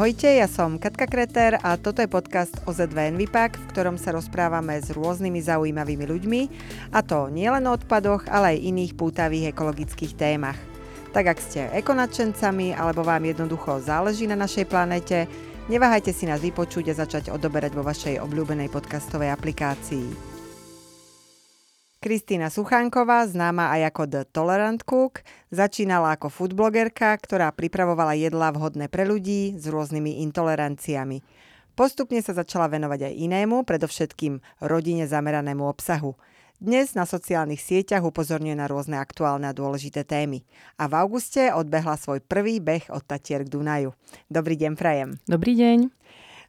Ahojte, ja som Katka Kreter a toto je podcast o ZVN Vipak, v ktorom sa rozprávame s rôznymi zaujímavými ľuďmi, a to nielen o odpadoch, ale aj iných pútavých ekologických témach. Tak ak ste ekonačencami alebo vám jednoducho záleží na našej planete, neváhajte si nás vypočuť a začať odoberať vo vašej obľúbenej podcastovej aplikácii. Kristýna Suchánková, známa aj ako The Tolerant Cook, začínala ako foodblogerka, ktorá pripravovala jedlá vhodné pre ľudí s rôznymi intoleranciami. Postupne sa začala venovať aj inému, predovšetkým rodine zameranému obsahu. Dnes na sociálnych sieťach upozorňuje na rôzne aktuálne a dôležité témy. A v auguste odbehla svoj prvý beh od Tatier k Dunaju. Dobrý deň, Prajem. Dobrý deň.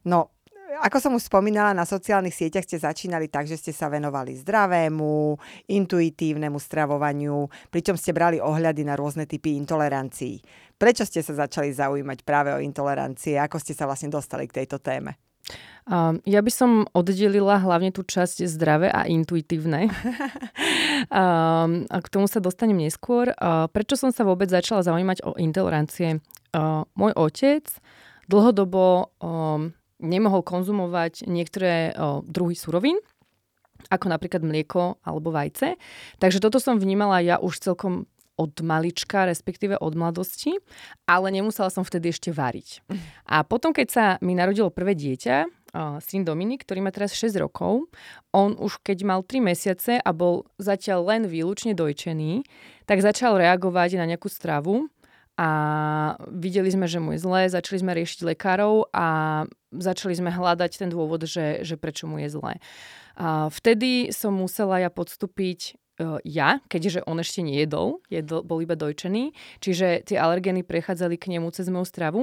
No, ako som už spomínala, na sociálnych sieťach ste začínali tak, že ste sa venovali zdravému, intuitívnemu stravovaniu, pričom ste brali ohľady na rôzne typy intolerancií. Prečo ste sa začali zaujímať práve o intolerancie? Ako ste sa vlastne dostali k tejto téme? Um, ja by som oddelila hlavne tú časť zdravé a intuitívne. um, a k tomu sa dostanem neskôr. Uh, prečo som sa vôbec začala zaujímať o intolerancie? Uh, môj otec dlhodobo um, nemohol konzumovať niektoré o, druhy surovín, ako napríklad mlieko alebo vajce. Takže toto som vnímala ja už celkom od malička, respektíve od mladosti, ale nemusela som vtedy ešte variť. A potom, keď sa mi narodilo prvé dieťa, syn Dominik, ktorý má teraz 6 rokov, on už keď mal 3 mesiace a bol zatiaľ len výlučne dojčený, tak začal reagovať na nejakú stravu, a videli sme, že mu je zlé, začali sme riešiť lekárov a začali sme hľadať ten dôvod, že, že prečo mu je zlé. A vtedy som musela ja podstúpiť e, ja, keďže on ešte nejedol, jedol, bol iba dojčený, čiže tie alergény prechádzali k nemu cez moju stravu.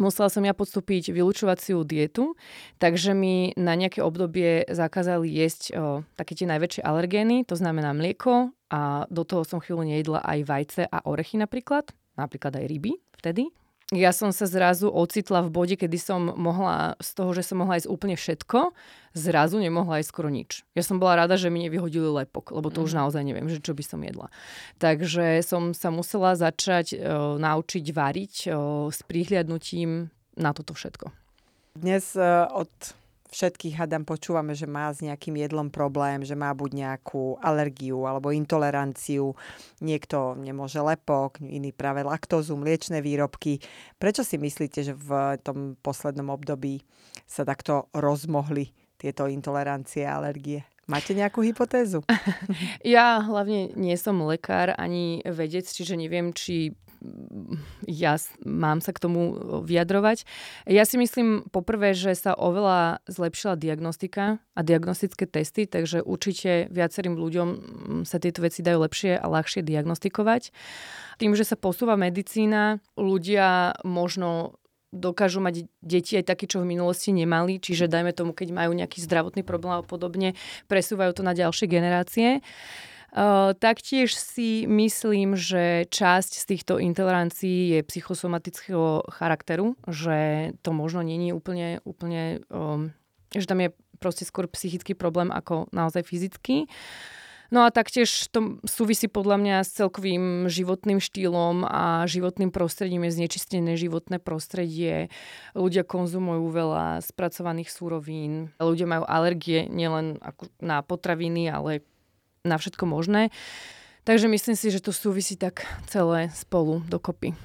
Musela som ja podstúpiť vylúčovaciu dietu, takže mi na nejaké obdobie zakázali jesť o, také tie najväčšie alergény, to znamená mlieko a do toho som chvíľu nejedla aj vajce a orechy napríklad napríklad aj ryby vtedy. Ja som sa zrazu ocitla v bode, kedy som mohla, z toho, že som mohla jesť úplne všetko, zrazu nemohla jesť skoro nič. Ja som bola rada, že mi nevyhodili lepok, lebo to mm. už naozaj neviem, že čo by som jedla. Takže som sa musela začať uh, naučiť variť uh, s prihliadnutím na toto všetko. Dnes uh, od všetkých hadám počúvame, že má s nejakým jedlom problém, že má buď nejakú alergiu alebo intoleranciu. Niekto nemôže lepok, iný práve laktózu, mliečne výrobky. Prečo si myslíte, že v tom poslednom období sa takto rozmohli tieto intolerancie a alergie? Máte nejakú hypotézu? Ja hlavne nie som lekár ani vedec, čiže neviem, či ja mám sa k tomu vyjadrovať. Ja si myslím poprvé, že sa oveľa zlepšila diagnostika a diagnostické testy, takže určite viacerým ľuďom sa tieto veci dajú lepšie a ľahšie diagnostikovať. Tým, že sa posúva medicína, ľudia možno dokážu mať deti aj také, čo v minulosti nemali, čiže dajme tomu, keď majú nejaký zdravotný problém a podobne, presúvajú to na ďalšie generácie. Uh, taktiež si myslím, že časť z týchto intolerancií je psychosomatického charakteru, že to možno není úplne, úplne um, že tam je proste skôr psychický problém ako naozaj fyzický. No a taktiež to súvisí podľa mňa s celkovým životným štýlom a životným prostredím je znečistené životné prostredie. Ľudia konzumujú veľa spracovaných súrovín. Ľudia majú alergie nielen na potraviny, ale na všetko možné. Takže myslím si, že to súvisí tak celé spolu dokopy.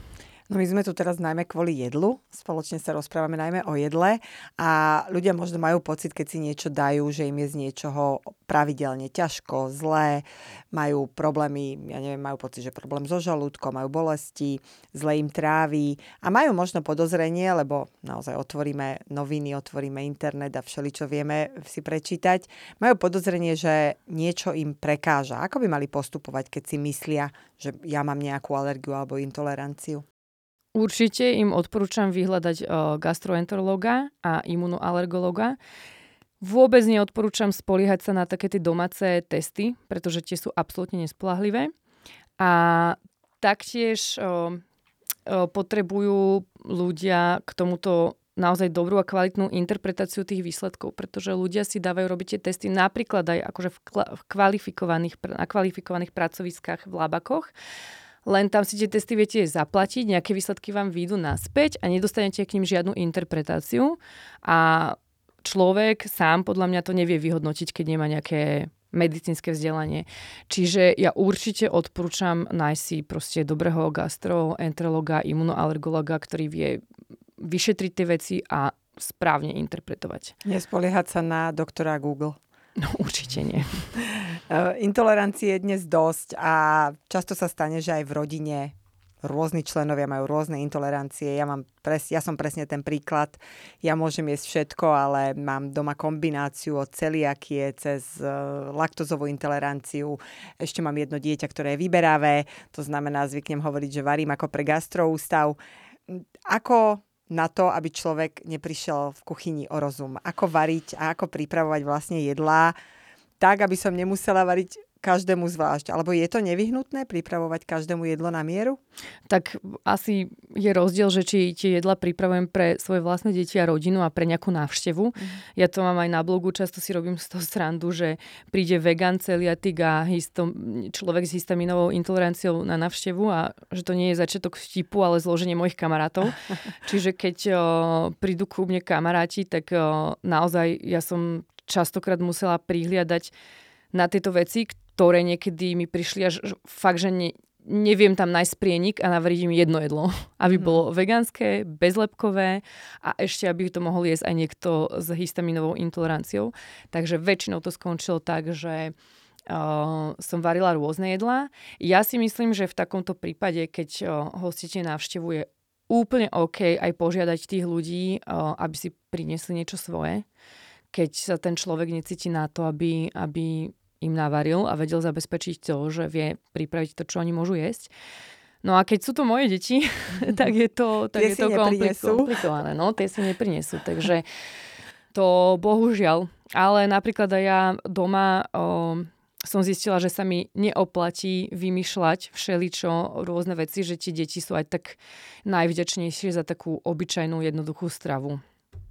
No my sme tu teraz najmä kvôli jedlu, spoločne sa rozprávame najmä o jedle a ľudia možno majú pocit, keď si niečo dajú, že im je z niečoho pravidelne ťažko, zlé, majú problémy, ja neviem, majú pocit, že problém so žalúdkom, majú bolesti, zle im tráví a majú možno podozrenie, lebo naozaj otvoríme noviny, otvoríme internet a všeli, čo vieme si prečítať, majú podozrenie, že niečo im prekáža. Ako by mali postupovať, keď si myslia, že ja mám nejakú alergiu alebo intoleranciu? Určite im odporúčam vyhľadať uh, gastroenterologa a imunoalergologa. Vôbec neodporúčam spoliehať sa na také tie domáce testy, pretože tie sú absolútne nespolahlivé. A taktiež uh, uh, potrebujú ľudia k tomuto naozaj dobrú a kvalitnú interpretáciu tých výsledkov, pretože ľudia si dávajú robiť tie testy napríklad aj akože v, kvalifikovaných, na kvalifikovaných pracoviskách v labakoch len tam si tie testy viete zaplatiť, nejaké výsledky vám výjdu naspäť a nedostanete k ním žiadnu interpretáciu a človek sám podľa mňa to nevie vyhodnotiť, keď nemá nejaké medicínske vzdelanie. Čiže ja určite odporúčam nájsť si proste dobrého gastroenterologa, imunoalergologa, ktorý vie vyšetriť tie veci a správne interpretovať. Nespoliehať sa na doktora Google. No určite nie. Intolerancie je dnes dosť a často sa stane, že aj v rodine rôzni členovia majú rôzne intolerancie. Ja, mám pres, ja som presne ten príklad. Ja môžem jesť všetko, ale mám doma kombináciu od celiakie cez uh, laktozovú intoleranciu. Ešte mám jedno dieťa, ktoré je vyberavé. To znamená, zvyknem hovoriť, že varím ako pre gastroústav. Ako na to, aby človek neprišiel v kuchyni o rozum. Ako variť a ako pripravovať vlastne jedlá, tak, aby som nemusela variť každému zvlášť? Alebo je to nevyhnutné pripravovať každému jedlo na mieru? Tak asi je rozdiel, že či tie jedla pripravujem pre svoje vlastné deti a rodinu a pre nejakú návštevu. Mm. Ja to mám aj na blogu, často si robím z toho srandu, že príde vegan, celiatik a histom, človek s histaminovou intoleranciou na návštevu a že to nie je začiatok vtipu, ale zloženie mojich kamarátov. Čiže keď o, prídu ku mne kamaráti, tak o, naozaj ja som častokrát musela prihliadať na tieto veci, ktoré niekedy mi prišli až fakt, že ne, neviem tam nájsť prienik a navariť im jedno jedlo. Aby mhm. bolo vegánske, bezlepkové a ešte, aby to mohol jesť aj niekto s histaminovou intoleranciou. Takže väčšinou to skončilo tak, že Uh, som varila rôzne jedlá. Ja si myslím, že v takomto prípade, keď uh, hostite návštevu, je úplne OK aj požiadať tých ľudí, uh, aby si priniesli niečo svoje, keď sa ten človek necíti na to, aby, aby im navaril a vedel zabezpečiť to, že vie pripraviť to, čo oni môžu jesť. No a keď sú to moje deti, tak je to, tak je to komplikované. No, tie si neprinesú. Takže to bohužiaľ. Ale napríklad aj ja doma o, som zistila, že sa mi neoplatí vymýšľať všeličo, rôzne veci, že tie deti sú aj tak najvďačnejšie za takú obyčajnú jednoduchú stravu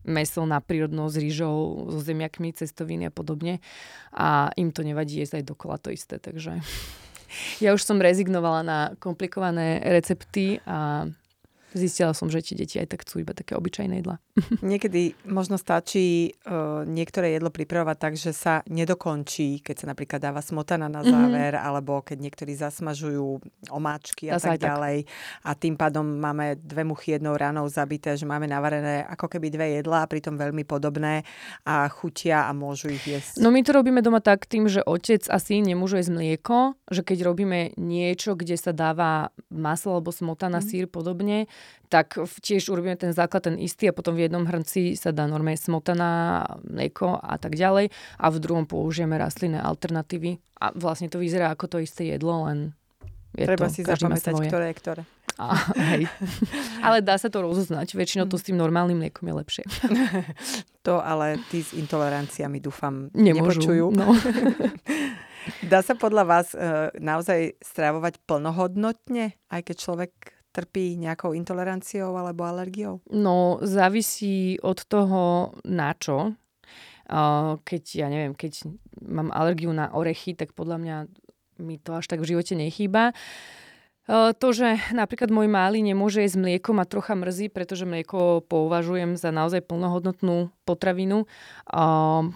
meso na prírodno s rýžou, so zemiakmi, cestoviny a podobne. A im to nevadí jesť aj dokola to isté, takže ja už som rezignovala na komplikované recepty a zistila som, že tie deti aj tak chcú iba také obyčajné jedla. Niekedy možno stačí uh, niektoré jedlo pripravovať tak, že sa nedokončí, keď sa napríklad dáva smotana na mhm. záver, mm-hmm. alebo keď niektorí zasmažujú omáčky a tak ďalej. Tak. A tým pádom máme dve muchy jednou ranou zabité, že máme navarené ako keby dve jedlá, pritom veľmi podobné a chutia a môžu ich jesť. No my to robíme doma tak tým, že otec a syn nemôžu jesť mlieko, že keď robíme niečo, kde sa dáva maslo alebo smotana, mm. sír podobne, tak tiež urobíme ten základ, ten istý a potom v jednom hrnci sa dá normálne smotana, mlieko a tak ďalej a v druhom použijeme rastlinné alternatívy a vlastne to vyzerá ako to isté jedlo, len je Treba to, si zapamätať, ktoré je ktoré. A, hej. ale dá sa to rozoznať. Väčšinou to s tým normálnym mliekom je lepšie. to ale tí s intoleranciami dúfam Nemôžu, nepočujú. No. Dá sa podľa vás e, naozaj stravovať plnohodnotne, aj keď človek trpí nejakou intoleranciou alebo alergiou? No, závisí od toho, na čo. Keď, ja neviem, keď mám alergiu na orechy, tak podľa mňa mi to až tak v živote nechýba. To, že napríklad môj malý nemôže jesť mlieko, ma trocha mrzí, pretože mlieko považujem za naozaj plnohodnotnú potravinu,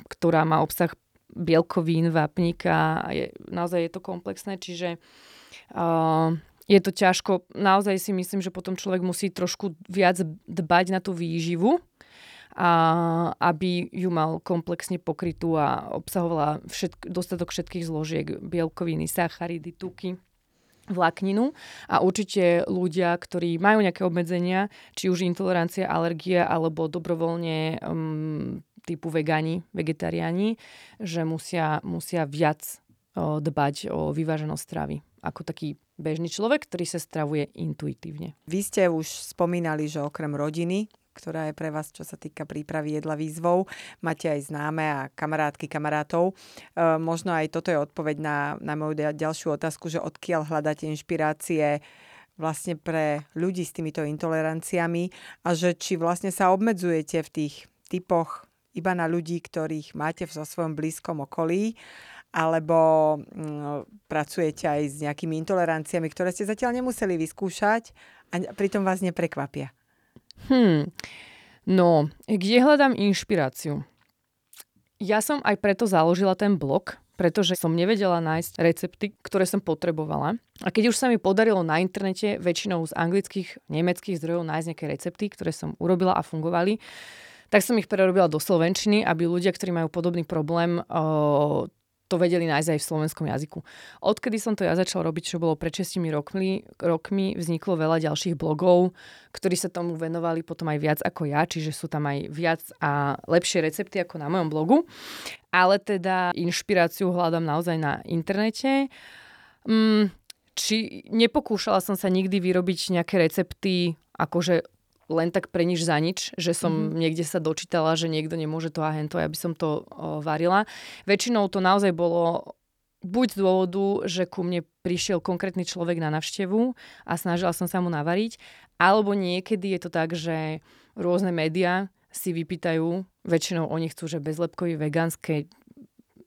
ktorá má obsah bielkovín, vápnika je, naozaj je to komplexné, čiže je to ťažko. Naozaj si myslím, že potom človek musí trošku viac dbať na tú výživu, a aby ju mal komplexne pokrytú a obsahovala všetk- dostatok všetkých zložiek, bielkoviny, sacharidy, tuky vlákninu a určite ľudia, ktorí majú nejaké obmedzenia, či už intolerancia, alergia alebo dobrovoľne um, typu vegani, vegetariáni, že musia, musia viac dbať o vyváženosť stravy ako taký bežný človek, ktorý sa stravuje intuitívne. Vy ste už spomínali, že okrem rodiny, ktorá je pre vás, čo sa týka prípravy jedla výzvou. Máte aj známe a kamarátky, kamarátov. E, možno aj toto je odpoveď na, na moju ďalšiu otázku, že odkiaľ hľadáte inšpirácie vlastne pre ľudí s týmito intoleranciami a že či vlastne sa obmedzujete v tých typoch iba na ľudí, ktorých máte vo svojom blízkom okolí alebo mm, pracujete aj s nejakými intoleranciami, ktoré ste zatiaľ nemuseli vyskúšať a pritom vás neprekvapia? Hmm. No, kde hľadám inšpiráciu? Ja som aj preto založila ten blog, pretože som nevedela nájsť recepty, ktoré som potrebovala. A keď už sa mi podarilo na internete väčšinou z anglických, nemeckých zdrojov nájsť nejaké recepty, ktoré som urobila a fungovali, tak som ich prerobila do slovenčiny, aby ľudia, ktorí majú podobný problém, to vedeli nájsť aj v slovenskom jazyku. Odkedy som to ja začala robiť, čo bolo pred 6 rokmi, rokmi, vzniklo veľa ďalších blogov, ktorí sa tomu venovali potom aj viac ako ja, čiže sú tam aj viac a lepšie recepty ako na mojom blogu. Ale teda inšpiráciu hľadám naozaj na internete. Mm, či nepokúšala som sa nikdy vyrobiť nejaké recepty akože len tak pre nič za nič, že som mm-hmm. niekde sa dočítala, že niekto nemôže to a hento, ja by som to o, varila. Väčšinou to naozaj bolo buď z dôvodu, že ku mne prišiel konkrétny človek na navštevu a snažila som sa mu navariť, alebo niekedy je to tak, že rôzne médiá si vypýtajú, väčšinou oni chcú, že bezlepkový vegánske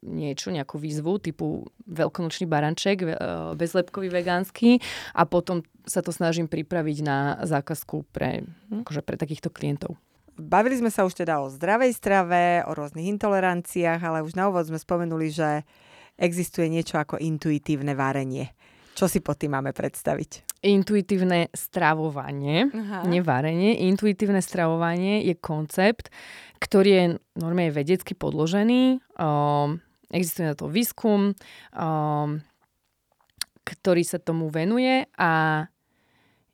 niečo, nejakú výzvu typu veľkonočný baranček, e, bezlepkový vegánsky a potom sa to snažím pripraviť na zákazku pre, akože pre takýchto klientov. Bavili sme sa už teda o zdravej strave, o rôznych intoleranciách, ale už na úvod sme spomenuli, že existuje niečo ako intuitívne varenie. Čo si pod tým máme predstaviť? Intuitívne stravovanie, Aha. nevarenie. Intuitívne stravovanie je koncept, ktorý je normálne vedecky podložený. Um, Existuje na to výskum, um, ktorý sa tomu venuje a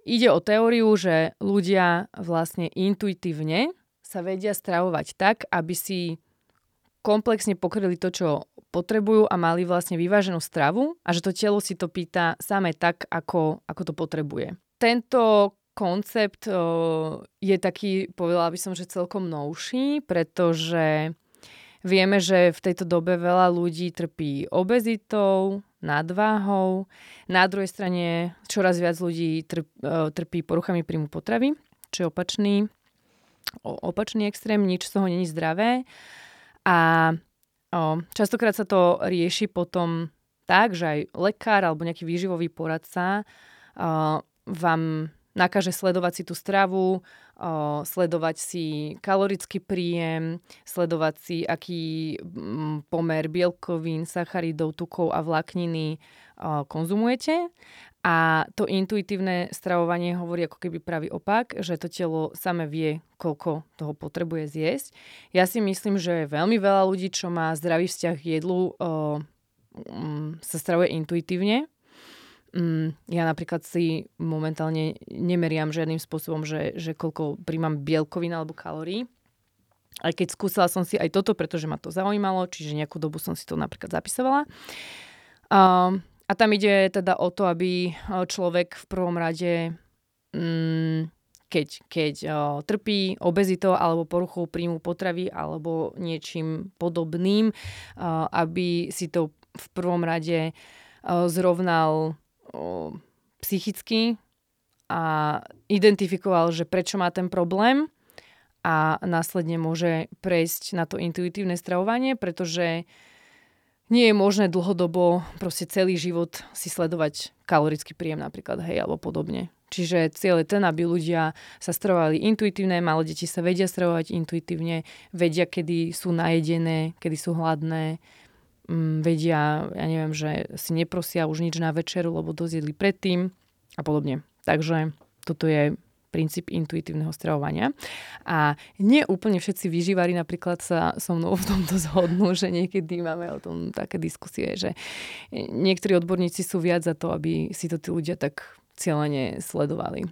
ide o teóriu, že ľudia vlastne intuitívne sa vedia stravovať tak, aby si komplexne pokryli to, čo potrebujú a mali vlastne vyváženú stravu a že to telo si to pýta samé tak, ako, ako to potrebuje. Tento koncept o, je taký, povedala by som, že celkom novší, pretože Vieme, že v tejto dobe veľa ľudí trpí obezitou, nadváhou. Na druhej strane čoraz viac ľudí trp, e, trpí poruchami príjmu potravy, čo je opačný, opačný extrém, nič z toho není zdravé. A o, častokrát sa to rieši potom tak, že aj lekár alebo nejaký výživový poradca o, vám nakáže sledovať si tú stravu, sledovať si kalorický príjem, sledovať si, aký mm, pomer bielkovín, sacharidov, tukov a vlákniny konzumujete. A to intuitívne stravovanie hovorí ako keby pravý opak, že to telo same vie, koľko toho potrebuje zjesť. Ja si myslím, že veľmi veľa ľudí, čo má zdravý vzťah k jedlu, mm, sa stravuje intuitívne, Mm, ja napríklad si momentálne nemeriam žiadnym spôsobom, že, že koľko príjmam bielkovín alebo kalórií. Aj keď skúsila som si aj toto, pretože ma to zaujímalo, čiže nejakú dobu som si to napríklad zapisovala. Um, a tam ide teda o to, aby človek v prvom rade, mm, keď, keď uh, trpí obezitou alebo poruchou príjmu potravy alebo niečím podobným, uh, aby si to v prvom rade uh, zrovnal psychicky a identifikoval, že prečo má ten problém a následne môže prejsť na to intuitívne stravovanie, pretože nie je možné dlhodobo proste celý život si sledovať kalorický príjem napríklad, hej, alebo podobne. Čiže cieľ je ten, aby ľudia sa stravovali intuitívne, malé deti sa vedia stravovať intuitívne, vedia, kedy sú najedené, kedy sú hladné, mm, vedia, ja neviem, že si neprosia už nič na večeru, lebo dozjedli predtým a podobne. Takže toto je princíp intuitívneho stravovania. A nie úplne všetci vyživári napríklad sa so mnou v tomto zhodnú, že niekedy máme o tom také diskusie, že niektorí odborníci sú viac za to, aby si to tí ľudia tak cieľene sledovali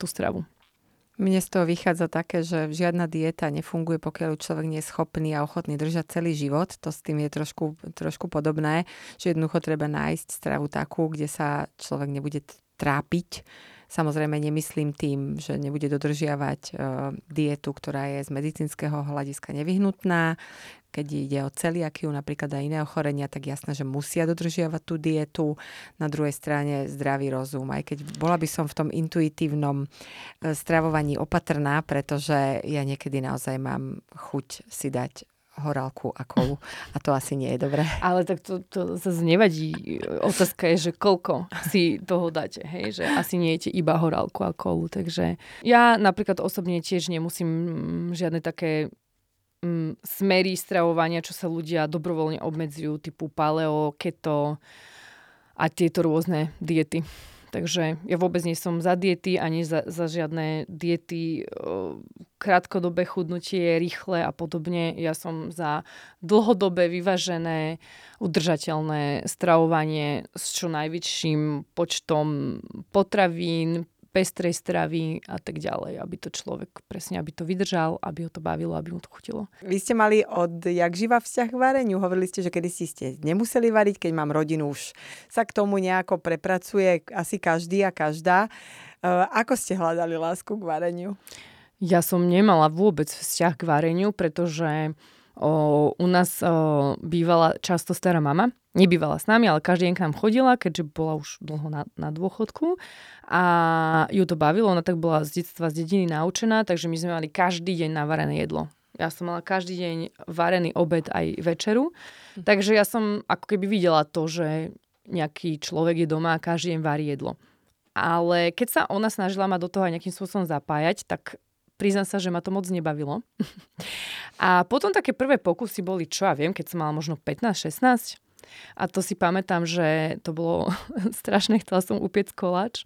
tú stravu. Mne z toho vychádza také, že žiadna dieta nefunguje, pokiaľ človek nie je schopný a ochotný držať celý život. To s tým je trošku, trošku podobné, že jednoducho treba nájsť stravu takú, kde sa človek nebude trápiť. Samozrejme nemyslím tým, že nebude dodržiavať uh, dietu, ktorá je z medicínskeho hľadiska nevyhnutná, keď ide o celiakiu, napríklad aj iné ochorenia, tak jasné, že musia dodržiavať tú dietu. Na druhej strane zdravý rozum, aj keď bola by som v tom intuitívnom e, stravovaní opatrná, pretože ja niekedy naozaj mám chuť si dať horálku a kolu. A to asi nie je dobré. Ale tak to, to sa znevadí. Otázka je, že koľko si toho dáte. Hej? Že asi nie jete iba horálku a kolu. Takže ja napríklad osobne tiež nemusím žiadne také mm, smery stravovania, čo sa ľudia dobrovoľne obmedzujú, typu paleo, keto a tieto rôzne diety. Takže ja vôbec nie som za diety ani za, za žiadne diety, krátkodobé chudnutie, rýchle a podobne. Ja som za dlhodobé, vyvažené, udržateľné stravovanie s čo najväčším počtom potravín, pestrej stravy a tak ďalej, aby to človek presne, aby to vydržal, aby ho to bavilo, aby mu to chutilo. Vy ste mali od jak živa vzťah k vareniu. Hovorili ste, že kedy ste nemuseli variť, keď mám rodinu, už sa k tomu nejako prepracuje asi každý a každá. E, ako ste hľadali lásku k vareniu? Ja som nemala vôbec vzťah k vareniu, pretože o, u nás o, bývala často stará mama nebývala s nami, ale každý deň k nám chodila, keďže bola už dlho na, na dôchodku a ju to bavilo, ona tak bola z detstva, z dediny naučená, takže my sme mali každý deň navarené jedlo. Ja som mala každý deň varený obed aj večeru, hm. takže ja som ako keby videla to, že nejaký človek je doma a každý deň varí jedlo. Ale keď sa ona snažila ma do toho aj nejakým spôsobom zapájať, tak priznám sa, že ma to moc nebavilo. a potom také prvé pokusy boli, čo ja viem, keď som mala možno 15-16, a to si pamätám, že to bolo strašné, chcela som upiec koláč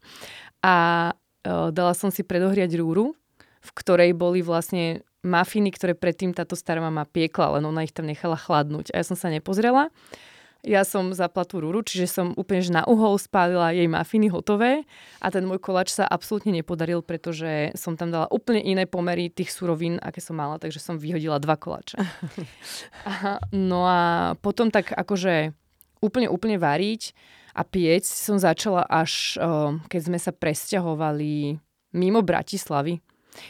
a e, dala som si predohriať rúru, v ktorej boli vlastne mafiny, ktoré predtým táto stará mama piekla, len ona ich tam nechala chladnúť. A ja som sa nepozrela. Ja som zapla tú rúru, čiže som úplne že na uhol spálila jej mafiny hotové a ten môj koláč sa absolútne nepodaril, pretože som tam dala úplne iné pomery tých surovín, aké som mala, takže som vyhodila dva koláče. Aha, no a potom tak akože úplne, úplne variť a piec som začala až, keď sme sa presťahovali mimo Bratislavy.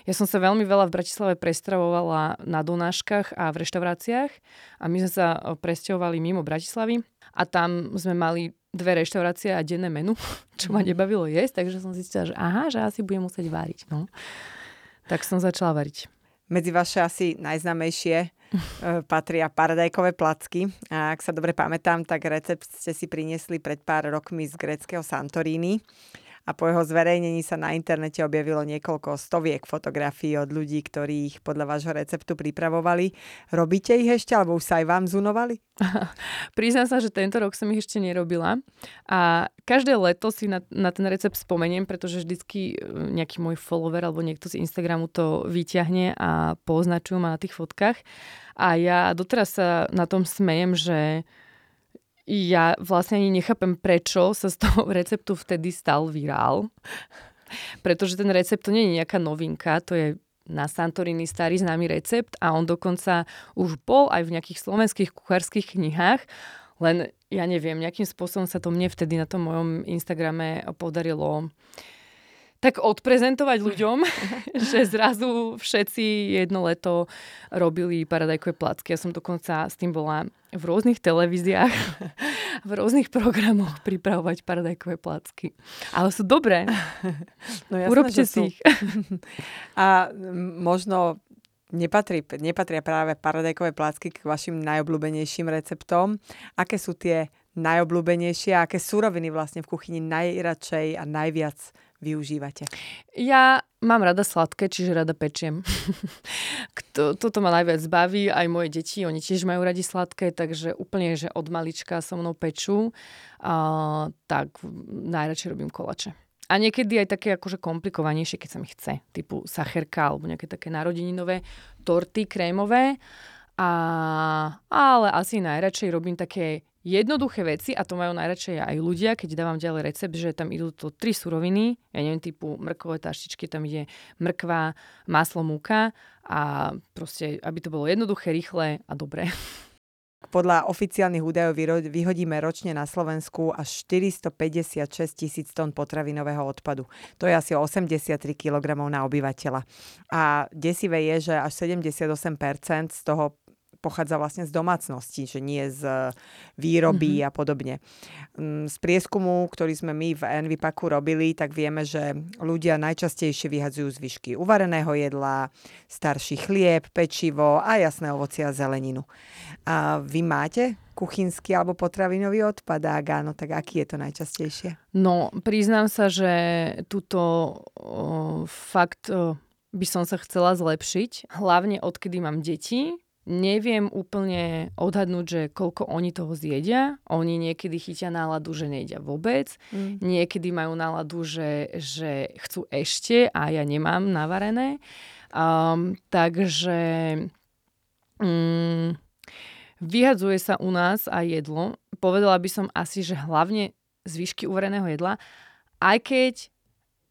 Ja som sa veľmi veľa v Bratislave prestravovala na donáškach a v reštauráciách a my sme sa presťahovali mimo Bratislavy a tam sme mali dve reštaurácie a denné menu, čo ma nebavilo jesť, takže som zistila, že aha, že asi budem musieť variť. No. Tak som začala variť. Medzi vaše asi najznámejšie e, patria paradajkové placky. A ak sa dobre pamätám, tak recept ste si priniesli pred pár rokmi z greckého Santorini a po jeho zverejnení sa na internete objavilo niekoľko stoviek fotografií od ľudí, ktorí ich podľa vášho receptu pripravovali. Robíte ich ešte, alebo už sa aj vám zunovali? Priznám sa, že tento rok som ich ešte nerobila a každé leto si na, na ten recept spomeniem, pretože vždycky e, nejaký môj follower alebo niekto z Instagramu to vyťahne a poznačujú ma na tých fotkách. A ja doteraz sa na tom smejem, že ja vlastne ani nechápem, prečo sa z toho receptu vtedy stal virál. Pretože ten recept to nie je nejaká novinka, to je na Santorini starý známy recept a on dokonca už bol aj v nejakých slovenských kuchárskych knihách, len ja neviem, nejakým spôsobom sa to mne vtedy na tom mojom Instagrame podarilo tak odprezentovať ľuďom, že zrazu všetci jedno leto robili paradajkové placky. Ja som dokonca s tým bola v rôznych televíziách, v rôznych programoch pripravovať paradajkové placky. Ale sú dobré. No jasné, Urobte si ich. A možno nepatrí, nepatria práve paradajkové placky k vašim najobľúbenejším receptom. Aké sú tie najobľúbenejšie a aké súroviny vlastne v kuchyni najradšej a najviac využívate? Ja mám rada sladké, čiže rada pečiem. Toto ma najviac baví, aj moje deti, oni tiež majú radi sladké, takže úplne, že od malička so mnou pečú, a, tak najradšej robím kolače. A niekedy aj také akože komplikovanejšie, keď sa mi chce, typu sacherka alebo nejaké také narodeninové torty krémové. A, ale asi najradšej robím také jednoduché veci a to majú najradšej aj ľudia, keď dávam ďalej recept, že tam idú to tri suroviny, ja neviem, typu mrkové taštičky, tam ide mrkva, maslo, múka a proste, aby to bolo jednoduché, rýchle a dobré. Podľa oficiálnych údajov vyhodíme ročne na Slovensku až 456 tisíc tón potravinového odpadu. To je asi 83 kg na obyvateľa. A desivé je, že až 78% z toho pochádza vlastne z domácnosti, že nie z výroby mm-hmm. a podobne. Mm, z prieskumu, ktorý sme my v Envipaku robili, tak vieme, že ľudia najčastejšie vyhadzujú zvyšky uvareného jedla, starší chlieb, pečivo a jasné ovoci a zeleninu. A vy máte kuchynský alebo potravinový odpad? A áno, tak aký je to najčastejšie? No, priznám sa, že túto o, fakt o, by som sa chcela zlepšiť. Hlavne odkedy mám deti. Neviem úplne odhadnúť, že koľko oni toho zjedia. Oni niekedy chytia náladu, že nejedia vôbec. Mm. Niekedy majú náladu, že, že chcú ešte a ja nemám navarené. Um, takže um, vyhadzuje sa u nás aj jedlo. Povedala by som asi, že hlavne zvyšky uvareného jedla. Aj keď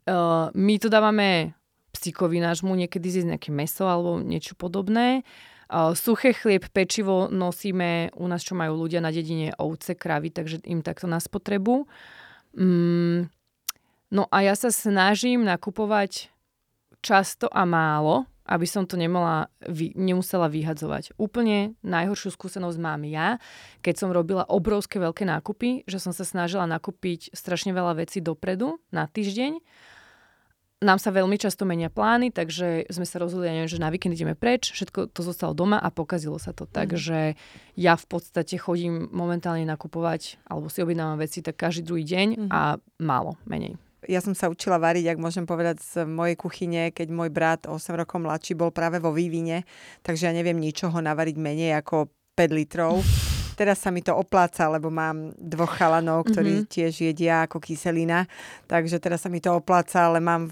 uh, my to dávame psíkovi nášmu niekedy zjesť nejaké meso alebo niečo podobné. Uh, suché chlieb, pečivo nosíme u nás, čo majú ľudia na dedine ovce, kravy, takže im takto na spotrebu. Mm, no a ja sa snažím nakupovať často a málo, aby som to nemala, nemusela vyhadzovať. Úplne najhoršiu skúsenosť mám ja, keď som robila obrovské veľké nákupy, že som sa snažila nakúpiť strašne veľa vecí dopredu na týždeň nám sa veľmi často menia plány, takže sme sa rozhodli, neviem, že na víkend ideme preč, všetko to zostalo doma a pokazilo sa to. Mm. Takže ja v podstate chodím momentálne nakupovať alebo si objednávam veci tak každý druhý deň mm. a málo, menej. Ja som sa učila variť, ak môžem povedať, z mojej kuchyne, keď môj brat 8 rokov mladší bol práve vo vývine, takže ja neviem ničoho navariť menej ako 5 litrov. Teraz sa mi to opláca, lebo mám dvoch chalanov, ktorí mm-hmm. tiež jedia ako kyselina, takže teraz sa mi to opláca, ale mám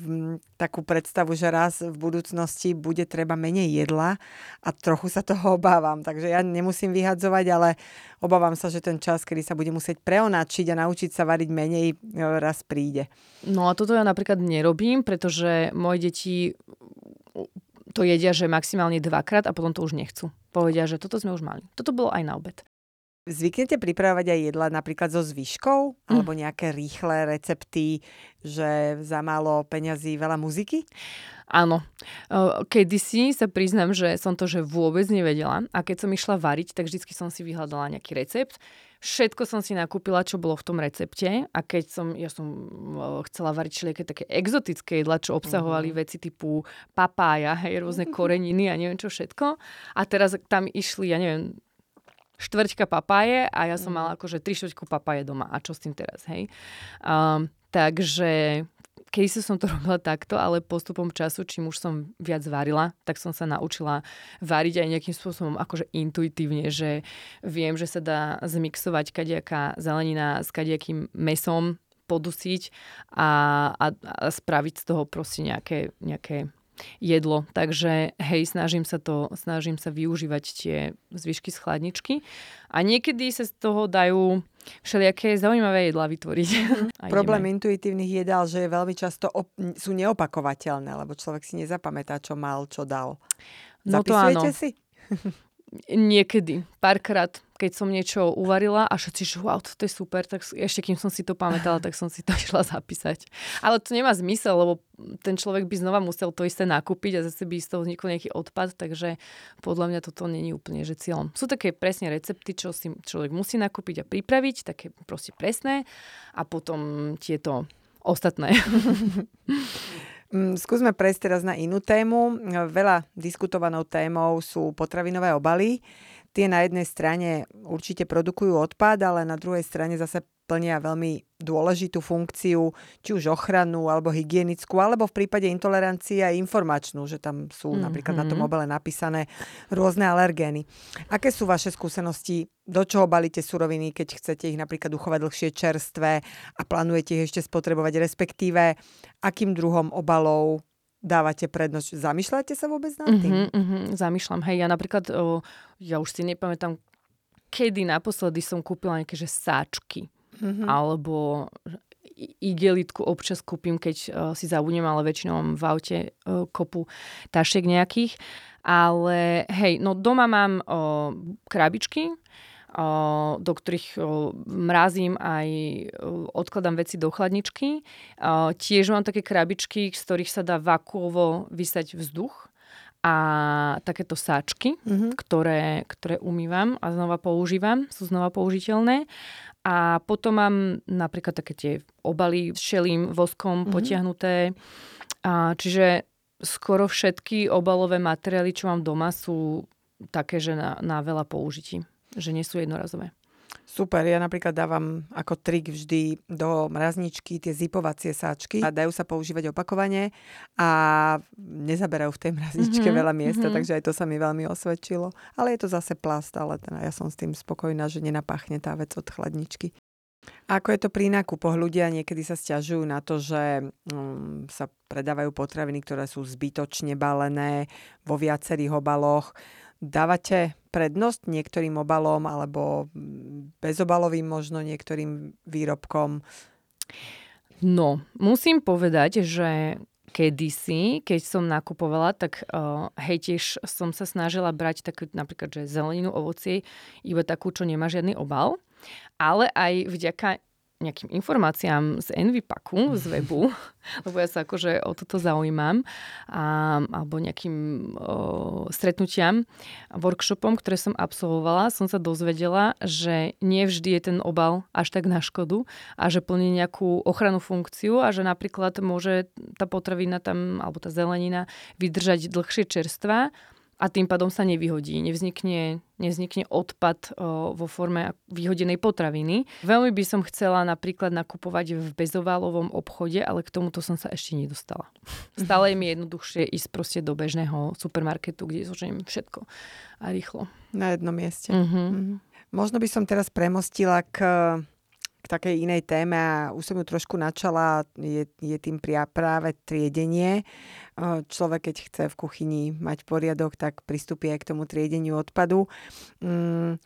takú predstavu, že raz v budúcnosti bude treba menej jedla a trochu sa toho obávam. Takže ja nemusím vyhadzovať, ale obávam sa, že ten čas, kedy sa bude musieť preonačiť a naučiť sa variť menej, raz príde. No a toto ja napríklad nerobím, pretože moje deti to jedia, že maximálne dvakrát a potom to už nechcú. Povedia, že toto sme už mali. Toto bolo aj na obed. Zvyknete pripravovať aj jedla napríklad so zvyškou? Mm. Alebo nejaké rýchle recepty, že za málo peňazí veľa muziky? Áno. Kedysi sa priznám, že som to že vôbec nevedela a keď som išla variť, tak vždy som si vyhľadala nejaký recept. Všetko som si nakúpila, čo bolo v tom recepte a keď som, ja som chcela variť všelijaké také exotické jedla, čo obsahovali mm-hmm. veci typu papája, hej, rôzne koreniny a neviem čo všetko. A teraz tam išli, ja neviem, štvrťka papáje a ja som mhm. mala akože tri štvrťku papáje doma. A čo s tým teraz, hej? Um, takže keď som to robila takto, ale postupom času, čím už som viac varila, tak som sa naučila variť aj nejakým spôsobom akože intuitívne, že viem, že sa dá zmixovať kadejaká zelenina s kadejakým mesom, podusiť a, a, a spraviť z toho proste nejaké, nejaké jedlo. Takže hej, snažím sa to, snažím sa využívať tie zvyšky z chladničky a niekedy sa z toho dajú všelijaké zaujímavé jedlá vytvoriť. Mm. Problém ideme. intuitívnych jedál, že je veľmi často op- sú neopakovateľné, lebo človek si nezapamätá, čo mal, čo dal. No Zapisujete to áno. si? Niekedy, párkrát, keď som niečo uvarila a všetci, že wow, to je super, tak ešte kým som si to pamätala, tak som si to išla zapísať. Ale to nemá zmysel, lebo ten človek by znova musel to isté nakúpiť a zase by z toho vznikol nejaký odpad, takže podľa mňa toto není úplne že cieľom. Sú také presne recepty, čo si človek musí nakúpiť a pripraviť, také proste presné a potom tieto ostatné. Mm, skúsme prejsť teraz na inú tému. Veľa diskutovanou témou sú potravinové obaly. Tie na jednej strane určite produkujú odpad, ale na druhej strane zase plnia veľmi dôležitú funkciu, či už ochranu, alebo hygienickú, alebo v prípade intolerancie aj informačnú, že tam sú mm-hmm. napríklad na tom mhm. obale napísané rôzne alergény. Aké sú vaše skúsenosti? Do čoho balíte suroviny, keď chcete ich napríklad uchovať dlhšie čerstvé a plánujete ich ešte spotrebovať, respektíve akým druhom obalov dávate prednosť. Zamýšľate sa vôbec nad tým? Mm-hmm, mm-hmm, zamýšľam. Hej, ja napríklad, o, ja už si nepamätám, kedy naposledy som kúpila nejaké že sáčky mm-hmm. alebo igelitku občas kúpim, keď uh, si zabudnem, ale väčšinou mám v aute uh, kopu tašiek nejakých. Ale hej, no doma mám uh, krabičky, do ktorých mrazím aj odkladám veci do chladničky. Tiež mám také krabičky, z ktorých sa dá vakuovo vysať vzduch a takéto sáčky, mm-hmm. ktoré, ktoré umývam a znova používam, sú znova použiteľné. A potom mám napríklad také tie obaly s šelým voskom mm-hmm. potiahnuté. A, čiže skoro všetky obalové materiály, čo mám doma, sú také, že na, na veľa použití. Že nie sú jednorazové. Super, ja napríklad dávam ako trik vždy do mrazničky tie zipovacie sáčky a dajú sa používať opakovane a nezaberajú v tej mrazničke mm-hmm, veľa miesta, mm-hmm. takže aj to sa mi veľmi osvedčilo. Ale je to zase plast, ale teda ja som s tým spokojná, že nenapachne tá vec od chladničky. A ako je to pri nákupoch? Ľudia niekedy sa stiažujú na to, že um, sa predávajú potraviny, ktoré sú zbytočne balené vo viacerých obaloch. Dávate prednosť niektorým obalom alebo bezobalovým možno niektorým výrobkom? No, musím povedať, že kedysi, keď som nakupovala, tak uh, hej, tiež som sa snažila brať tak napríklad, že zeleninu, ovocie, iba takú, čo nemá žiadny obal. Ale aj vďaka nejakým informáciám z Envipaku, z webu, lebo ja sa akože o toto zaujímam, a, alebo nejakým o, stretnutiam, workshopom, ktoré som absolvovala, som sa dozvedela, že nie vždy je ten obal až tak na škodu a že plní nejakú ochranu funkciu a že napríklad môže tá potravina tam, alebo tá zelenina vydržať dlhšie čerstva a tým pádom sa nevyhodí. Nevznikne, nevznikne odpad o, vo forme vyhodenej potraviny. Veľmi by som chcela napríklad nakupovať v bezoválovom obchode, ale k tomuto som sa ešte nedostala. Stále je mi jednoduchšie ísť proste do bežného supermarketu, kde zoženiem všetko a rýchlo. Na jednom mieste. Uh-huh. Uh-huh. Možno by som teraz premostila k k takej inej téme a už som ju trošku načala, je, je tým práve triedenie. Človek, keď chce v kuchyni mať poriadok, tak pristupí aj k tomu triedeniu odpadu. Mm,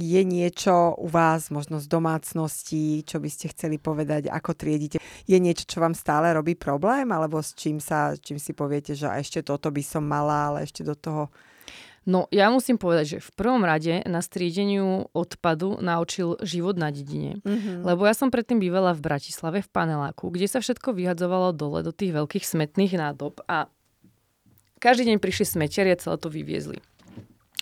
je niečo u vás, možno z domácnosti, čo by ste chceli povedať, ako triedite? Je niečo, čo vám stále robí problém, alebo s čím, sa, čím si poviete, že ešte toto by som mala, ale ešte do toho No ja musím povedať, že v prvom rade na striedeniu odpadu naučil život na dedine. Mm-hmm. Lebo ja som predtým bývala v Bratislave v paneláku, kde sa všetko vyhadzovalo dole do tých veľkých smetných nádob a každý deň prišli smetiari a celé to vyviezli.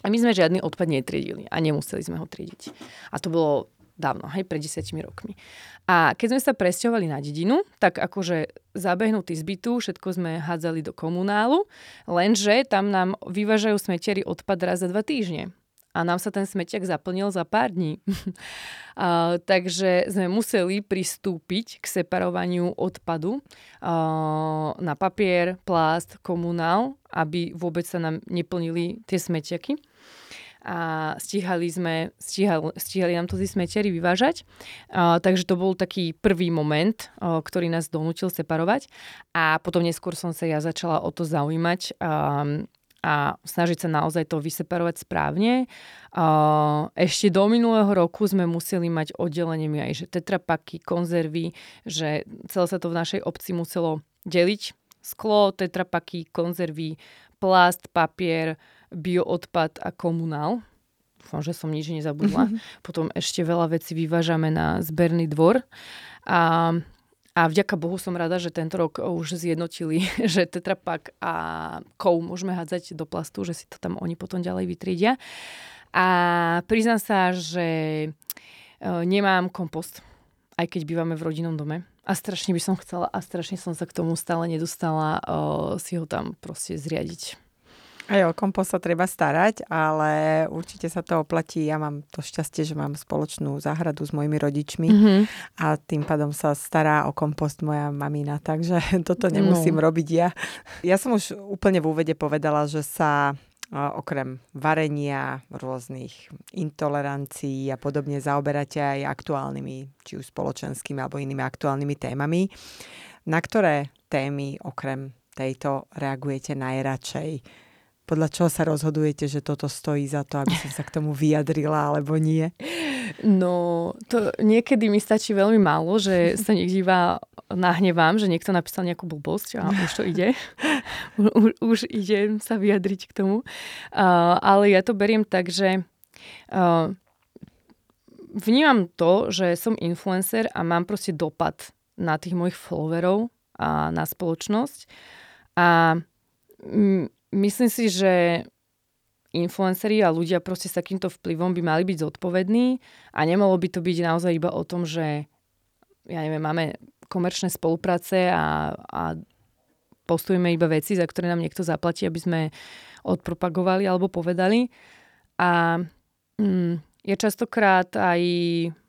A my sme žiadny odpad netriedili a nemuseli sme ho triediť. A to bolo dávno, hej, pred desiatimi rokmi. A keď sme sa presťahovali na dedinu, tak akože zabehnutý z bytu, všetko sme hádzali do komunálu, lenže tam nám vyvážajú smetiari odpad raz za dva týždne. A nám sa ten smetiak zaplnil za pár dní. a, takže sme museli pristúpiť k separovaniu odpadu a, na papier, plast, komunál, aby vôbec sa nám neplnili tie smetiaky a stíhali sme, stíhali, stíhali nám to tí smetiari vyvážať. A, takže to bol taký prvý moment, a, ktorý nás donútil separovať a potom neskôr som sa ja začala o to zaujímať a, a snažiť sa naozaj to vyseparovať správne. A, ešte do minulého roku sme museli mať oddelenie aj, že tetrapaky, konzervy, že celé sa to v našej obci muselo deliť. Sklo, tetrapaky, konzervy, plast, papier, bioodpad a komunál. Dúfam, že som nič nezabudla. Mm-hmm. Potom ešte veľa vecí vyvážame na zberný dvor. A, a vďaka Bohu som rada, že tento rok už zjednotili, že tetrapak a kou môžeme hádzať do plastu, že si to tam oni potom ďalej vytriedia. A priznám sa, že e, nemám kompost, aj keď bývame v rodinnom dome. A strašne by som chcela a strašne som sa k tomu stále nedostala uh, si ho tam proste zriadiť. Aj o kompost sa treba starať, ale určite sa to oplatí. Ja mám to šťastie, že mám spoločnú záhradu s mojimi rodičmi mm-hmm. a tým pádom sa stará o kompost moja mamina, takže toto nemusím no. robiť ja. Ja som už úplne v úvede povedala, že sa okrem varenia, rôznych intolerancií a podobne zaoberáte aj aktuálnymi, či už spoločenskými alebo inými aktuálnymi témami. Na ktoré témy okrem tejto reagujete najradšej? Podľa čoho sa rozhodujete, že toto stojí za to, aby som sa k tomu vyjadrila, alebo nie? No, to niekedy mi stačí veľmi málo, že sa niekde iba nahnevám, že niekto napísal nejakú blbosť a už to ide. už, už ide sa vyjadriť k tomu. Uh, ale ja to beriem tak, že uh, vnímam to, že som influencer a mám proste dopad na tých mojich followerov a na spoločnosť. A myslím si, že influenceri a ľudia proste s takýmto vplyvom by mali byť zodpovední a nemalo by to byť naozaj iba o tom, že ja neviem, máme komerčné spolupráce a, a postujeme iba veci, za ktoré nám niekto zaplatí, aby sme odpropagovali alebo povedali. A mm, ja častokrát aj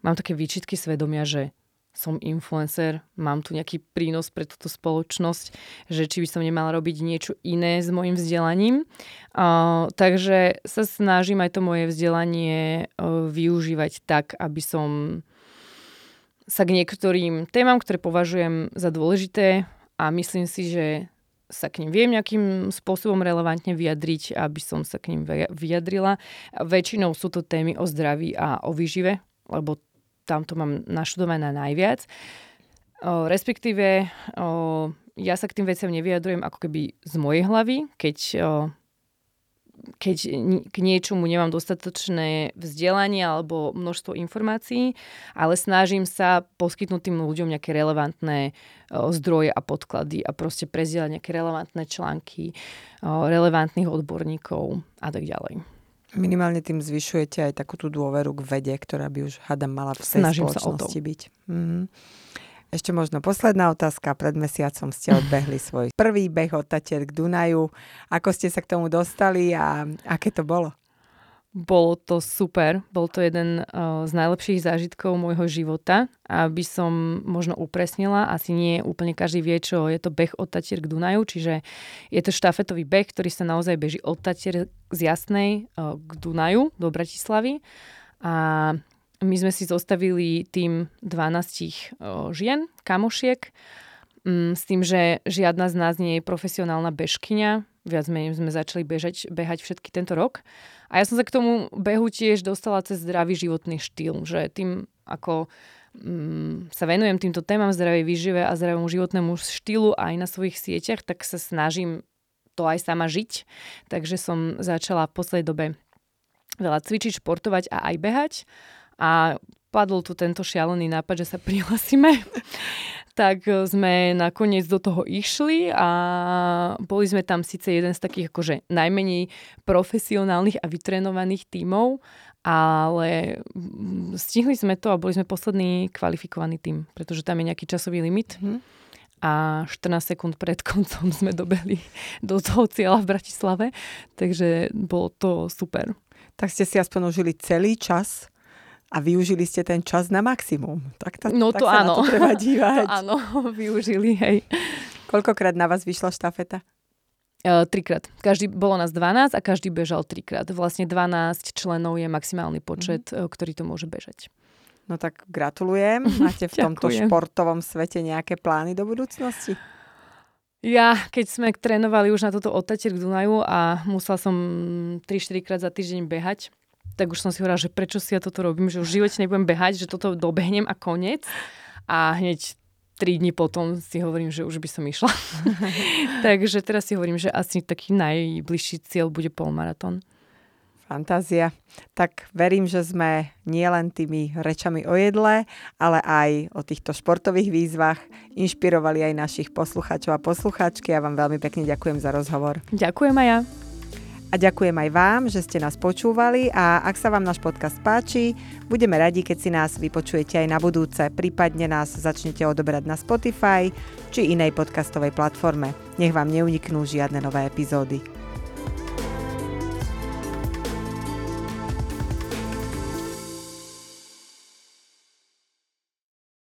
mám také výčitky svedomia, že som influencer, mám tu nejaký prínos pre túto spoločnosť, že či by som nemala robiť niečo iné s mojim vzdelaním. Uh, takže sa snažím aj to moje vzdelanie uh, využívať tak, aby som sa k niektorým témam, ktoré považujem za dôležité a myslím si, že sa k ním viem nejakým spôsobom relevantne vyjadriť, aby som sa k ním vyjadrila. Väčšinou sú to témy o zdraví a o výžive, lebo tam to mám naštudované najviac. O, respektíve o, ja sa k tým veciam nevyjadrujem ako keby z mojej hlavy, keď, o, keď k niečomu nemám dostatočné vzdelanie alebo množstvo informácií, ale snažím sa poskytnúť tým ľuďom nejaké relevantné o, zdroje a podklady a proste prezdieľať nejaké relevantné články o, relevantných odborníkov a tak ďalej. Minimálne tým zvyšujete aj takú tú dôveru k vede, ktorá by už hada mala v tej Snažím spoločnosti byť. Mm-hmm. Ešte možno posledná otázka. Pred mesiacom ste odbehli svoj prvý beh od Tatier k Dunaju. Ako ste sa k tomu dostali a aké to bolo? Bolo to super, bol to jeden uh, z najlepších zážitkov môjho života. Aby som možno upresnila, asi nie úplne každý vie, čo je to beh od Tatier k Dunaju, čiže je to štafetový beh, ktorý sa naozaj beží od Tatier z Jasnej uh, k Dunaju do Bratislavy. A my sme si zostavili tým 12 uh, žien, kamošiek, um, s tým, že žiadna z nás nie je profesionálna bežkyňa. Viac menej sme začali bežať, behať všetky tento rok. A ja som sa k tomu behu tiež dostala cez zdravý životný štýl, že tým ako mm, sa venujem týmto témam zdravej výžive a zdravému životnému štýlu aj na svojich sieťach, tak sa snažím to aj sama žiť. Takže som začala v poslednej dobe veľa cvičiť, športovať a aj behať. A padol tu tento šialený nápad, že sa prihlasíme tak e, sme nakoniec do toho išli a boli sme tam síce jeden z takých akože najmenej profesionálnych a vytrenovaných tímov, ale mm, stihli sme to a boli sme posledný kvalifikovaný tým, pretože tam je nejaký časový limit. Mm. A 14 sekúnd pred koncom sme dobehli do toho cieľa v Bratislave, takže bolo to super. Tak ste si aspoň užili celý čas a využili ste ten čas na maximum. Tak, ta, no tak to sa áno. na to treba dívať. to áno, využili, hej. Koľkokrát na vás vyšla štafeta? Uh, trikrát. Každý, bolo nás 12 a každý bežal trikrát. Vlastne 12 členov je maximálny počet, mm. ktorý to môže bežať. No tak gratulujem. Máte v tomto športovom svete nejaké plány do budúcnosti? Ja, keď sme trénovali už na toto otatier k Dunaju a musel som 3-4 krát za týždeň behať, tak už som si hovorila, že prečo si ja toto robím, že už v živote nebudem behať, že toto dobehnem a koniec. A hneď tri dní potom si hovorím, že už by som išla. Takže teraz si hovorím, že asi taký najbližší cieľ bude polmaratón. Fantázia. Tak verím, že sme nielen tými rečami o jedle, ale aj o týchto športových výzvach inšpirovali aj našich poslucháčov a poslucháčky. Ja vám veľmi pekne ďakujem za rozhovor. Ďakujem aj ja. A ďakujem aj vám, že ste nás počúvali a ak sa vám náš podcast páči, budeme radi, keď si nás vypočujete aj na budúce, prípadne nás začnete odoberať na Spotify či inej podcastovej platforme. Nech vám neuniknú žiadne nové epizódy.